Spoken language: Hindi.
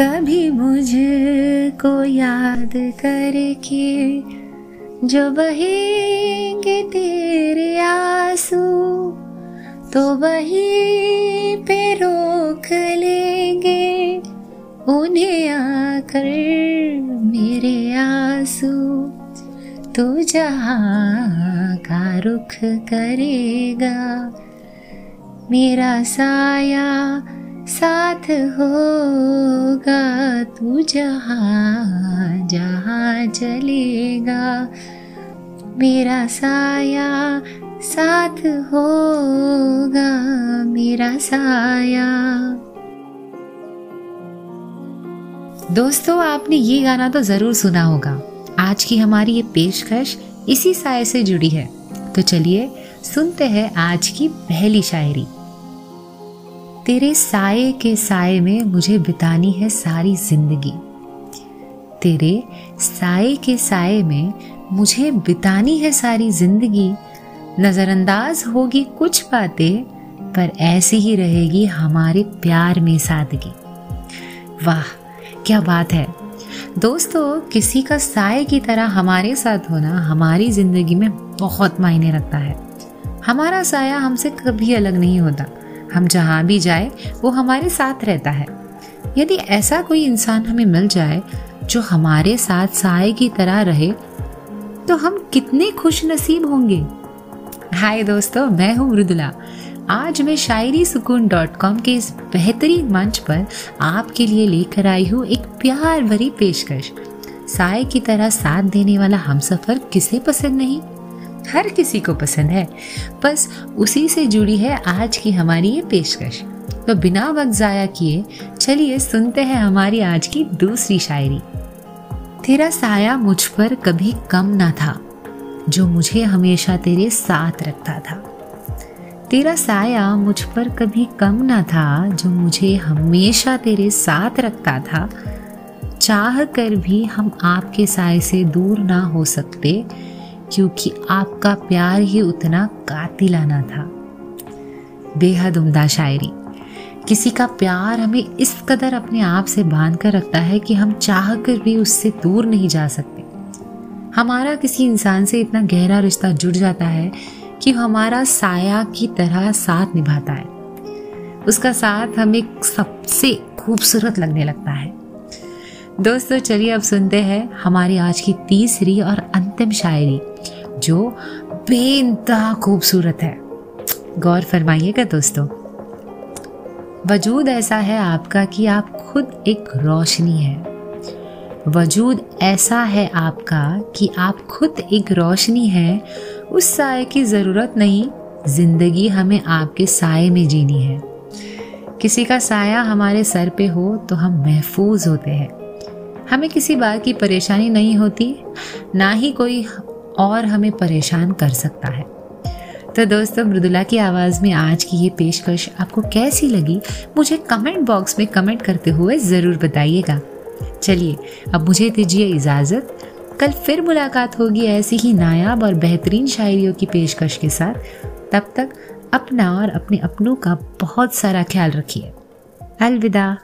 तभी मुझको याद करके जो बहेंगे तेरे आँसू तो वही पे रोक लेंगे उन्हें आकर मेरे आँसू। तू जहाँ का रुख करेगा, मेरा साया साथ होगा तू जहाँ जहाँ चलेगा। मेरा साया साथ होगा, मेरा साया। दोस्तों, आपने ये गाना तो ज़रूर सुना होगा। आज की हमारी ये पेशकश इसी साय से जुड़ी है। तो चलिए सुनते हैं आज की पहली शायरी। तेरे साये के साये में मुझे बितानी है सारी ज़िंदगी। तेरे साये के साये में मुझे बितानी है सारी ज़िंदगी। नजरअंदाज होगी कुछ बातें, पर ऐसी ही रहेगी हमारे प्यार में सादगी। वाह, क्या बात है। दोस्तों, किसी का साय की तरह हमारे साथ होना हमारी ज़िंदगी में बहुत मायने रखता है। हमारा साया हमसे कभी अलग नहीं होता। हम जहाँ भी जाए, वो हमारे साथ रहता है। यदि ऐसा कोई इंसान हमें मिल जाए, जो हमारे साथ साय की तरह रहे तो हम कितने खुश नसीब होंगे। हाय दोस्तों, मैं हूँ मृदुला। आज मैं शायरी सुकून डॉट कॉम के इस बेहतरीन मंच पर आपके लिए लेकर आई हूँ एक प्यार भरी पेशकश। साय की तरह साथ देने वाला हम सफ़र किसे पसंद नहीं? हर किसी को पसंद है। बस उसी से जुड़ी है आज की हमारी ये पेशकश। तो बिना वक्त जाया किए, चलिए सुनते हैं हमारी आज की दूसरी शायरी। तेरा साया मुझ पर कभी कम ना था, जो मुझे हमेशा तेरे साथ रखता था। तेरा साया मुझ पर कभी कम ना था, जो मुझे हमेशा तेरे साथ रखता था। चाह कर भी हम आपके साय से दूर ना हो सकते क्योंकि आपका प्यार ही उतना कातिलाना था। बेहद उम्दा शायरी। किसी का प्यार हमें इस कदर अपने आप से बाँध कर रखता है कि हम चाह कर भी उससे दूर नहीं जा सकते। हमारा किसी इंसान से इतना गहरा रिश्ता जुड़ जाता है कि हमारा साया की तरह साथ निभाता है। उसका साथ हमें सबसे खूबसूरत लगने लगता है। दोस्तों, चलिए अब सुनते हैं हमारी आज की तीसरी और अंतिम शायरी, जो बेनतहा खूबसूरत है। गौर फरमाइएगा दोस्तों, वजूद ऐसा है आपका कि आप खुद एक रोशनी है। वजूद ऐसा है आपका कि आप खुद एक रोशनी है। उस साय की ज़रूरत नहीं, ज़िंदगी हमें आपके साय में जीनी है। किसी का साया हमारे सर पे हो तो हम महफूज होते हैं। हमें किसी बात की परेशानी नहीं होती, ना ही कोई और हमें परेशान कर सकता है। तो दोस्तों, मृदुला की आवाज़ में आज की ये पेशकश आपको कैसी लगी, मुझे कमेंट बॉक्स में कमेंट करते हुए ज़रूर बताइएगा। चलिए, अब मुझे दीजिए इजाज़त। कल फिर मुलाकात होगी ऐसी ही नायाब और बेहतरीन शायरियों की पेशकश के साथ। तब तक अपना और अपने अपनों का बहुत सारा ख्याल रखिए। अलविदा।